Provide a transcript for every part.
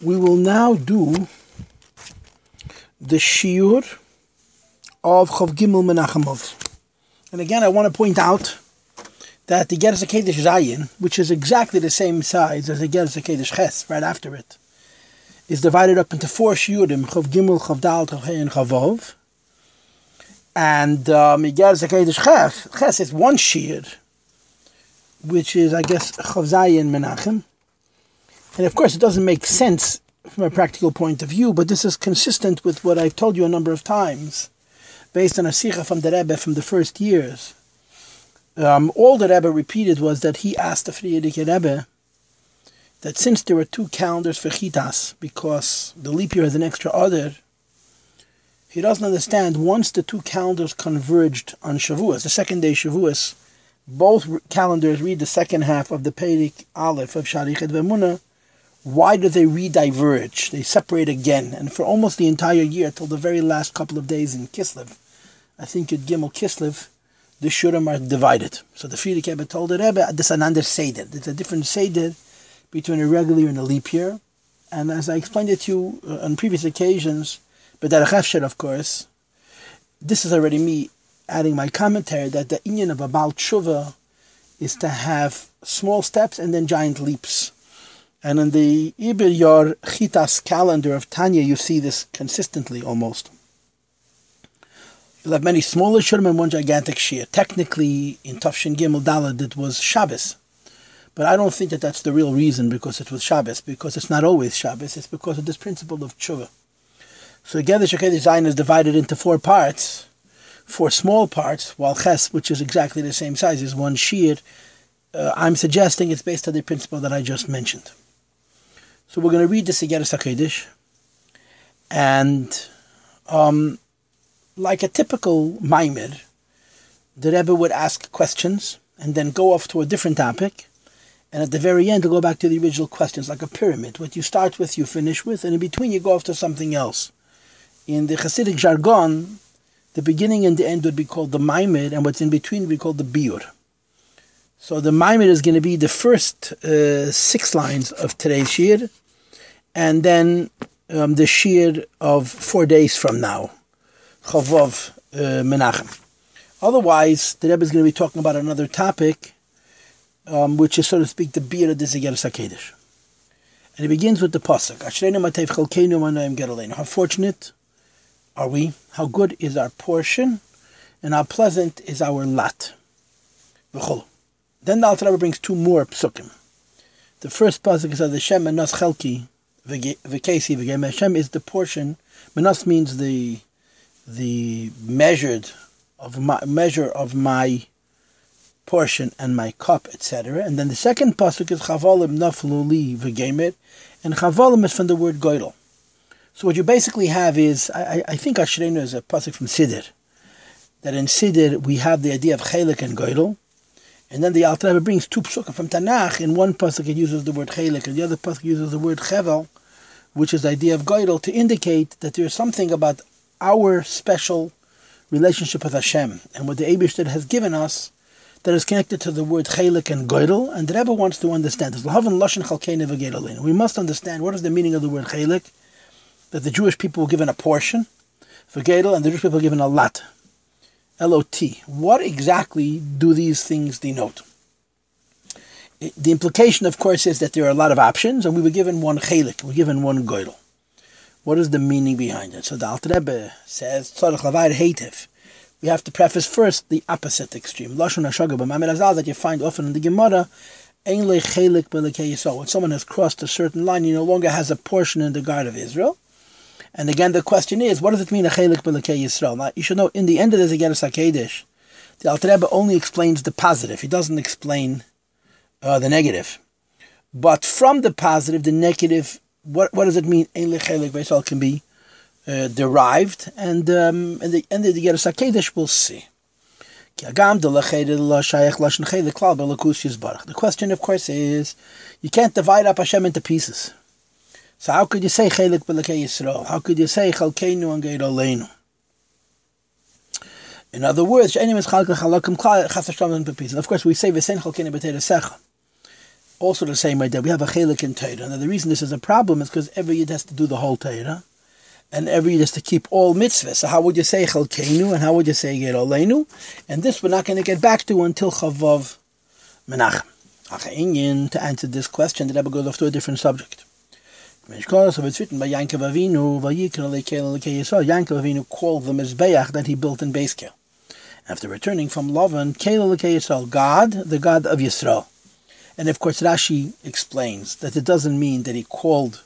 we will now do the shiur of Chav Gimel Menachemov. And again, I want to point out that the Geras HaKedesh Zayin, which is exactly the same size as the Geras HaKedesh Ches, right after it, is divided up into four shiurim, Chav Gimel, Chav Dal, Chav Hey, and Chavov. And um, Geras HaKedesh Ches is one shiur, which is, I guess, Chav Zayin Menachem. And of course, it doesn't make sense from a practical point of view, but this is consistent with what I've told you a number of times, based on a sikha from the Rebbe from the first years. Um, all the Rebbe repeated was that he asked the Frierdiker Rebbe that since there were two calendars for Chitas, because the leap year has an extra other, he doesn't understand once the two calendars converged on Shavuos, the second day Shavuos, both calendars read the second half of the Perik Aleph of Sharichet Vemuna, why do they re-diverge? They separate again, and for almost the entire year, till the very last couple of days in Kislev, I think at Gimel Kislev, the Shurim are divided. So the Frierdiker Rebbe told the Rebbe, this is another Seder. There's a different Seder between a regular and a leap year. And as I explained it to you uh, on previous occasions, but that Efsher, of course, this is already me adding my commentary that the Inyan of a Baal Tshuva is to have small steps and then giant leaps. And in the Ibir Yor Chitas calendar of Tanya, you see this consistently almost. You'll have many smaller Shurim and one gigantic Shir. Technically, in Tafshin Gimel Dalad, it was Shabbos. But I don't think that that's the real reason because it was Shabbos, because it's not always Shabbos, it's because of this principle of tshuva. So again, the HaKedesh Zayin is divided into four parts, four small parts, while Ches, which is exactly the same size, is one Shir. Uh, I'm suggesting it's based on the principle that I just mentioned. So we're going to read the Geras HaKedesh, and um, like a typical Maimer, the Rebbe would ask questions and then go off to a different topic, and at the very end to go back to the original questions, like a pyramid. What you start with, you finish with, and in between you go off to something else. In the Hasidic jargon, the beginning and the end would be called the Maimed, and what's in between would be called the Biur. So the Maimed is going to be the first uh, six lines of today's Shir, and then um, the Shir of four days from now, Chavov uh, Menachem. Otherwise, the Rebbe is going to be talking about another topic, um, which is, so to speak, the the Zegeres HaKedesh. And it begins with the Pasuk, How fortunate are we? How good is our portion? And how pleasant is our lot? Then the Alter Rebbe brings two more psukim. The first pasuk is the Shem Menas Chelki V'Kesi V'Gem. Hashem is the portion. Menas means the the measured of my measure of my portion and my cup, etc. And then the second pasuk is Chavalim Nafluli V'Gemet, and Chavalim is from the word Goydel. So what you basically have is, I, I think Ashrenu is a pasuk from Siddur, that in Siddur we have the idea of Chelik and Goydel, and then the Alter Rebbe brings two psukim from Tanakh. In one pasuk it uses the word chelik, and the other pasuk uses the word chevel, which is the idea of goydel, to indicate that there is something about our special relationship with Hashem and what the Eibershter has given us that is connected to the word chelik and goydel. And the Rebbe wants to understand this. We must understand what is the meaning of the word chelik, that the Jewish people were given a portion, for v'gedel, and the Jewish people were given a lot. L-O-T. What exactly do these things denote? The implication, of course, is that there are a lot of options, and we were given one chelik, we were given one goydel. What is the meaning behind it? So the Alter Rebbe says, we have to preface first the opposite extreme. Lashon HaShaga b'Mamed that you find often in the Gemara, Ein chelik When someone has crossed a certain line, he no longer has a portion in the guard of Israel. And again, the question is, what does it mean, a chelik b'lekei Yisrael? Now, you should know, in the end of the Zegeres HaKedesh, the Alter Rebbe only explains the positive. He doesn't explain uh, the negative. But from the positive, the negative, what, what does it mean, ein lechelik b'Yisrael can be uh, derived, and um, in the end of the Zegeres HaKedesh, we'll see. The question, of course, is you can't divide up Hashem into pieces. So how could you say Chelik B'Lekei Yisrael? How could you say Chalkeinu and Geir Aleinu? In other words, any is Chalakim Chas Hashem and. Of course, we say V'Sein Chalkeinu B'Teir Secha. also the same way that we have a chelik in Torah. Now the reason this is a problem is because every yid has to do the whole Torah, and every yid has to keep all mitzvahs. So how would you say chelkeinu, and how would you say gerolenu? And this we're not going to get back to until Chavav Menachem. To answer this question, the Rebbe goes off to a different subject. Yankov Avinu Yankov Avinu called the Mizbeach that he built in Beiskel. After returning from Lavan, God, the God of Yisrael. And of course, Rashi explains that it doesn't mean that he called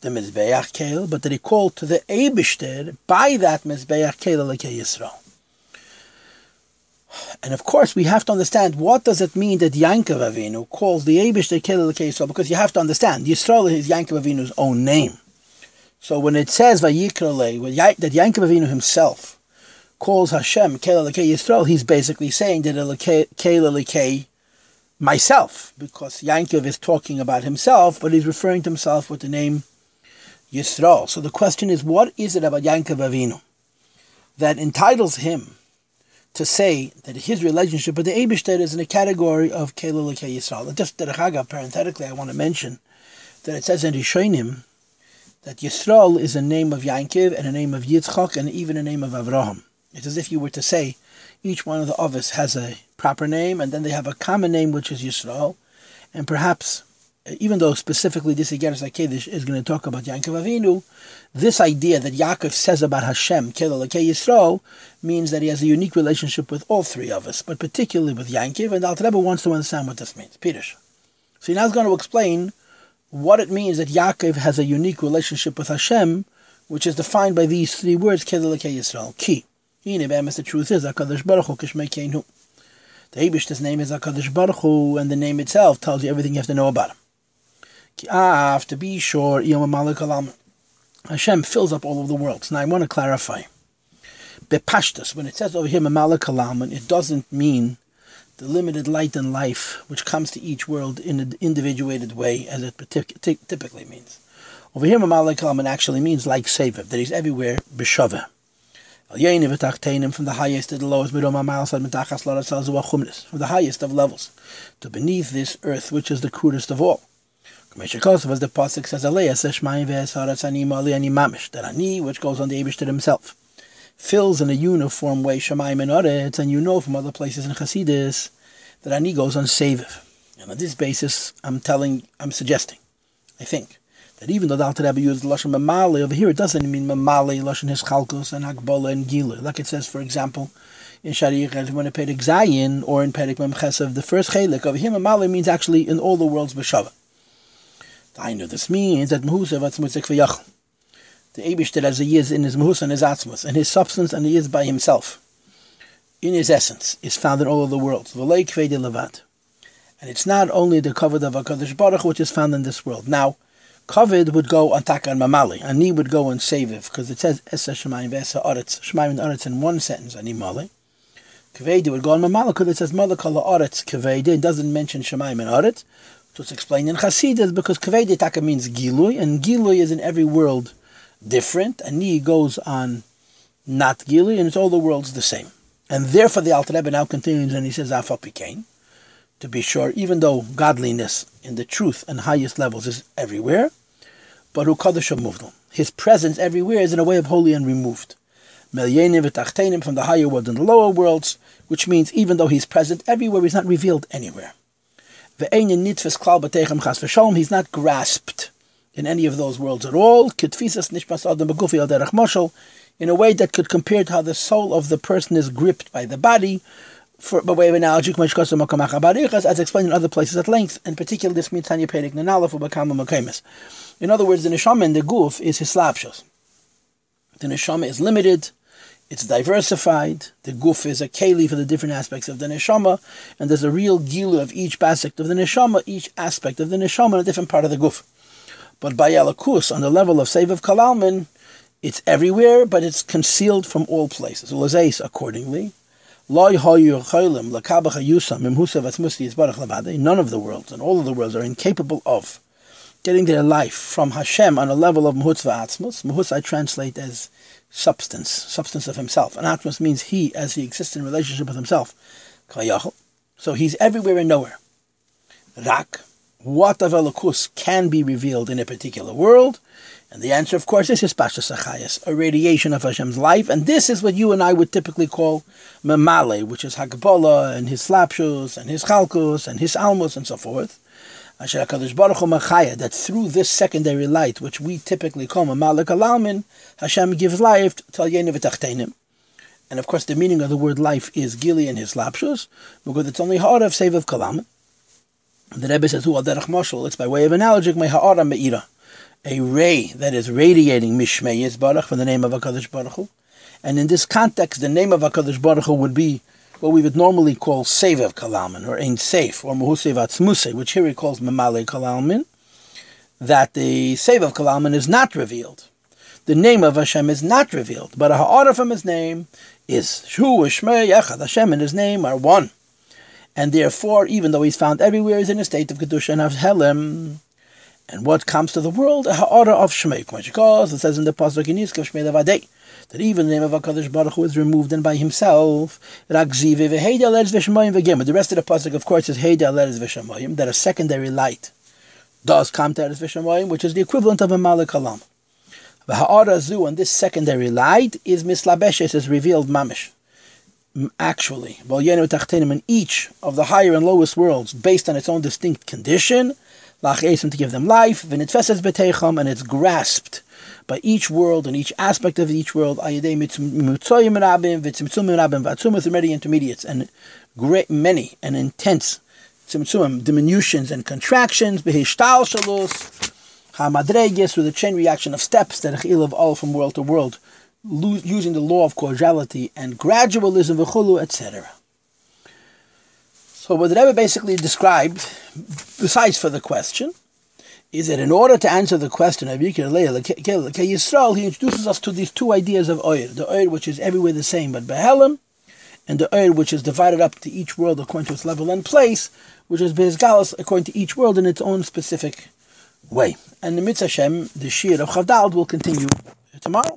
the Mizbeach Kel, but that he called to the Eibishter by that Mizbeach Kel Yisrael. And of course, we have to understand what does it mean that Yankov Avinu calls the Eibishter Kel Yisrael, because you have to understand, Yisrael is Yankov Avinu's own name. So when it says that Yankov Avinu himself calls Hashem Kel Yisrael, he's basically saying that Kel myself, because Yankov is talking about himself, but he's referring to himself with the name Yisrael. So the question is, what is it about Yankov Avinu that entitles him to say that his relationship with the Eibishter is in a category of Kelul Yisrael? And just Derachaga, parenthetically, I want to mention that it says in Rishonim that Yisrael is a name of Yankov and a name of Yitzchak and even a name of Avraham. It's as if you were to say each one of the Ovis has a proper name, and then they have a common name, which is Yisrael. And perhaps, even though specifically this Igeres HaKedesh is going to talk about Yaakov Avinu, this idea that Yaakov says about Hashem, Kel Yisrael, means that he has a unique relationship with all three of us, but particularly with Yaakov, and Alter Rebbe wants to understand what this means. Peter. So he now is going to explain what it means that Yaakov has a unique relationship with Hashem, which is defined by these three words, Kel Yisrael, key. The truth is, HaKadosh Baruch Hu Kishmei The Abish's name is HaKadosh Baruch Hu, and the name itself tells you everything you have to know about him. Ki'af, to be sure, Hashem fills up all of the worlds. Now I want to clarify. Bepashtas, when it says over here Mamalik Alaman, it doesn't mean the limited light and life which comes to each world in an individuated way, as it typically means. Over here, Mamalik Alaman actually means like Seviv, that he's everywhere, B'shavah from the highest to the lowest, from the highest of levels, to beneath this earth, which is the crudest of all. As the pasuk says, that Ani, which goes on the Abishter himself, fills in a uniform way Shemaim and and you know from other places in Chassidus that Ani goes on Seviv. And on this basis, I'm telling, I'm suggesting, I think, that even though the Alter Rebbe used Lashon Mamali, over here it doesn't mean Mamali, Lashon Hischalkus, and Akbola, and Gila. Like it says, for example, in Shariach, when it Perik Zayin, or in Perik Memchesav, the first Chelik, over here Mamali means actually in all the worlds B'Shava. I know this means that Mehusa Vatzmutzik V'Yachal. The Eibishter as he is in his Mehusa and his Atzmus, and his substance, and he is by himself. In his essence, is found in all of the worlds. V'Lei Kvei Levat. And it's not only the cover of HaKadosh Baruch which is found in this world. Now, Kovid would go on Taka and Mamali. Ani would go on Seviv, because it says Esa Shemayim Vesa Oretz. Shemayim and in one sentence, Ani Mali. Kavedi would go on Mamali, because it says Malakala Oretz Kavedi. It doesn't mention Shemayim and Oretz. So it's explained in Chassidus, because Kavedi Taka means Gilui, and Gilui is in every world different. Ani goes on not Gilui, and it's all the worlds the same. And therefore the Alter Rebbe now continues, and he says Afa Pikain to be sure, even though godliness in the truth and highest levels is everywhere, but who Kaddish Muvdal. His presence everywhere is in a way of holy and removed. Melyenim v'tachtenim from the higher world and the lower worlds, which means even though he's present everywhere, he's not revealed anywhere. Nitfes klal b'teichem chas he's not grasped in any of those worlds at all. Kitfisas nishmas adam b'gufi al derech moshel, in a way that could compare to how the soul of the person is gripped by the body, for, by way of analogy, as explained in other places at length, and particularly this means Perik Nanala for Bakama. In other words, the neshama in the guf is his slapshos. The neshama is limited, it's diversified. The guf is a keli for the different aspects of the neshama, and there's a real gilu of each aspect of the neshama, each aspect of the neshama in a different part of the guf. But by Yalakus, on the level of Seviv Kalalman, it's everywhere, but it's concealed from all places. Lazeis, accordingly, None of the worlds and all of the worlds are incapable of getting their life from Hashem on a level of Muhutz v'atzmus. Muhutz I translate as substance, substance of himself. And Atmos means he as he exists in relationship with himself. So he's everywhere and nowhere. Rak, what of Elokus can be revealed in a particular world? And the answer, of course, is Hispashas Achayas, a radiation of Hashem's life. And this is what you and I would typically call Memale, which is Hagbola and his slapshus and his chalkos and his almos and so forth. HaKadosh Baruch Hu Machaya, that through this secondary light, which we typically call a Memale Kalalmin, Hashem gives life to Yenu V'Tachtenim. And of course, the meaning of the word life is Gili and his slapshus, because it's only hard of save of Kalalmin. The Rebbe says, "Hu derech mashal." It's by way of analogy, my ha'ara me'ira, a ray that is radiating mishmei Baruch from the name of Hakadosh Baruch Hu. And in this context, the name of Hakadosh Baruch Hu would be what we would normally call Sevev Kalalman, or Ein Seif, or Muhusev Atzmuse, which here he calls Mamale Kalalman, that the Sevev Kalalman is not revealed. The name of Hashem is not revealed, but a ha'ara from his name is Shu Shmei Echad. Hashem and his name are one and therefore, even though he's found everywhere, he's in a state of kedusha and of. And what comes to the world? A ha'ara of shmei, it says in the pasuk in Yizkav shmei levadei that even the name of Hakadosh Baruch Hu is removed and by himself. The rest of the pasuk, of course, is that a secondary light does come to eres v'shamayim, which is the equivalent of a malik alam. The ha'ara zu and this secondary light is mislabeshes, is revealed mamish actually, in each of the higher and lowest worlds, based on its own distinct condition, to give them life, and it's grasped by each world and each aspect of each world, many intermediates, and great many and intense diminutions and contractions, through the chain reaction of steps that of all from world to world using the law of causality and gradualism, v'chulu, etc. So what the Rebbe basically described, besides for the question, is that in order to answer the question of Yisrael, he introduces us to these two ideas of oil: the oil which is everywhere the same but behelim, and the oil which is divided up to each world according to its level and place, which is Bezgalas according to each world in its own specific way. And the Mitzvah Hashem, the Shir of Chavdal, will continue tomorrow.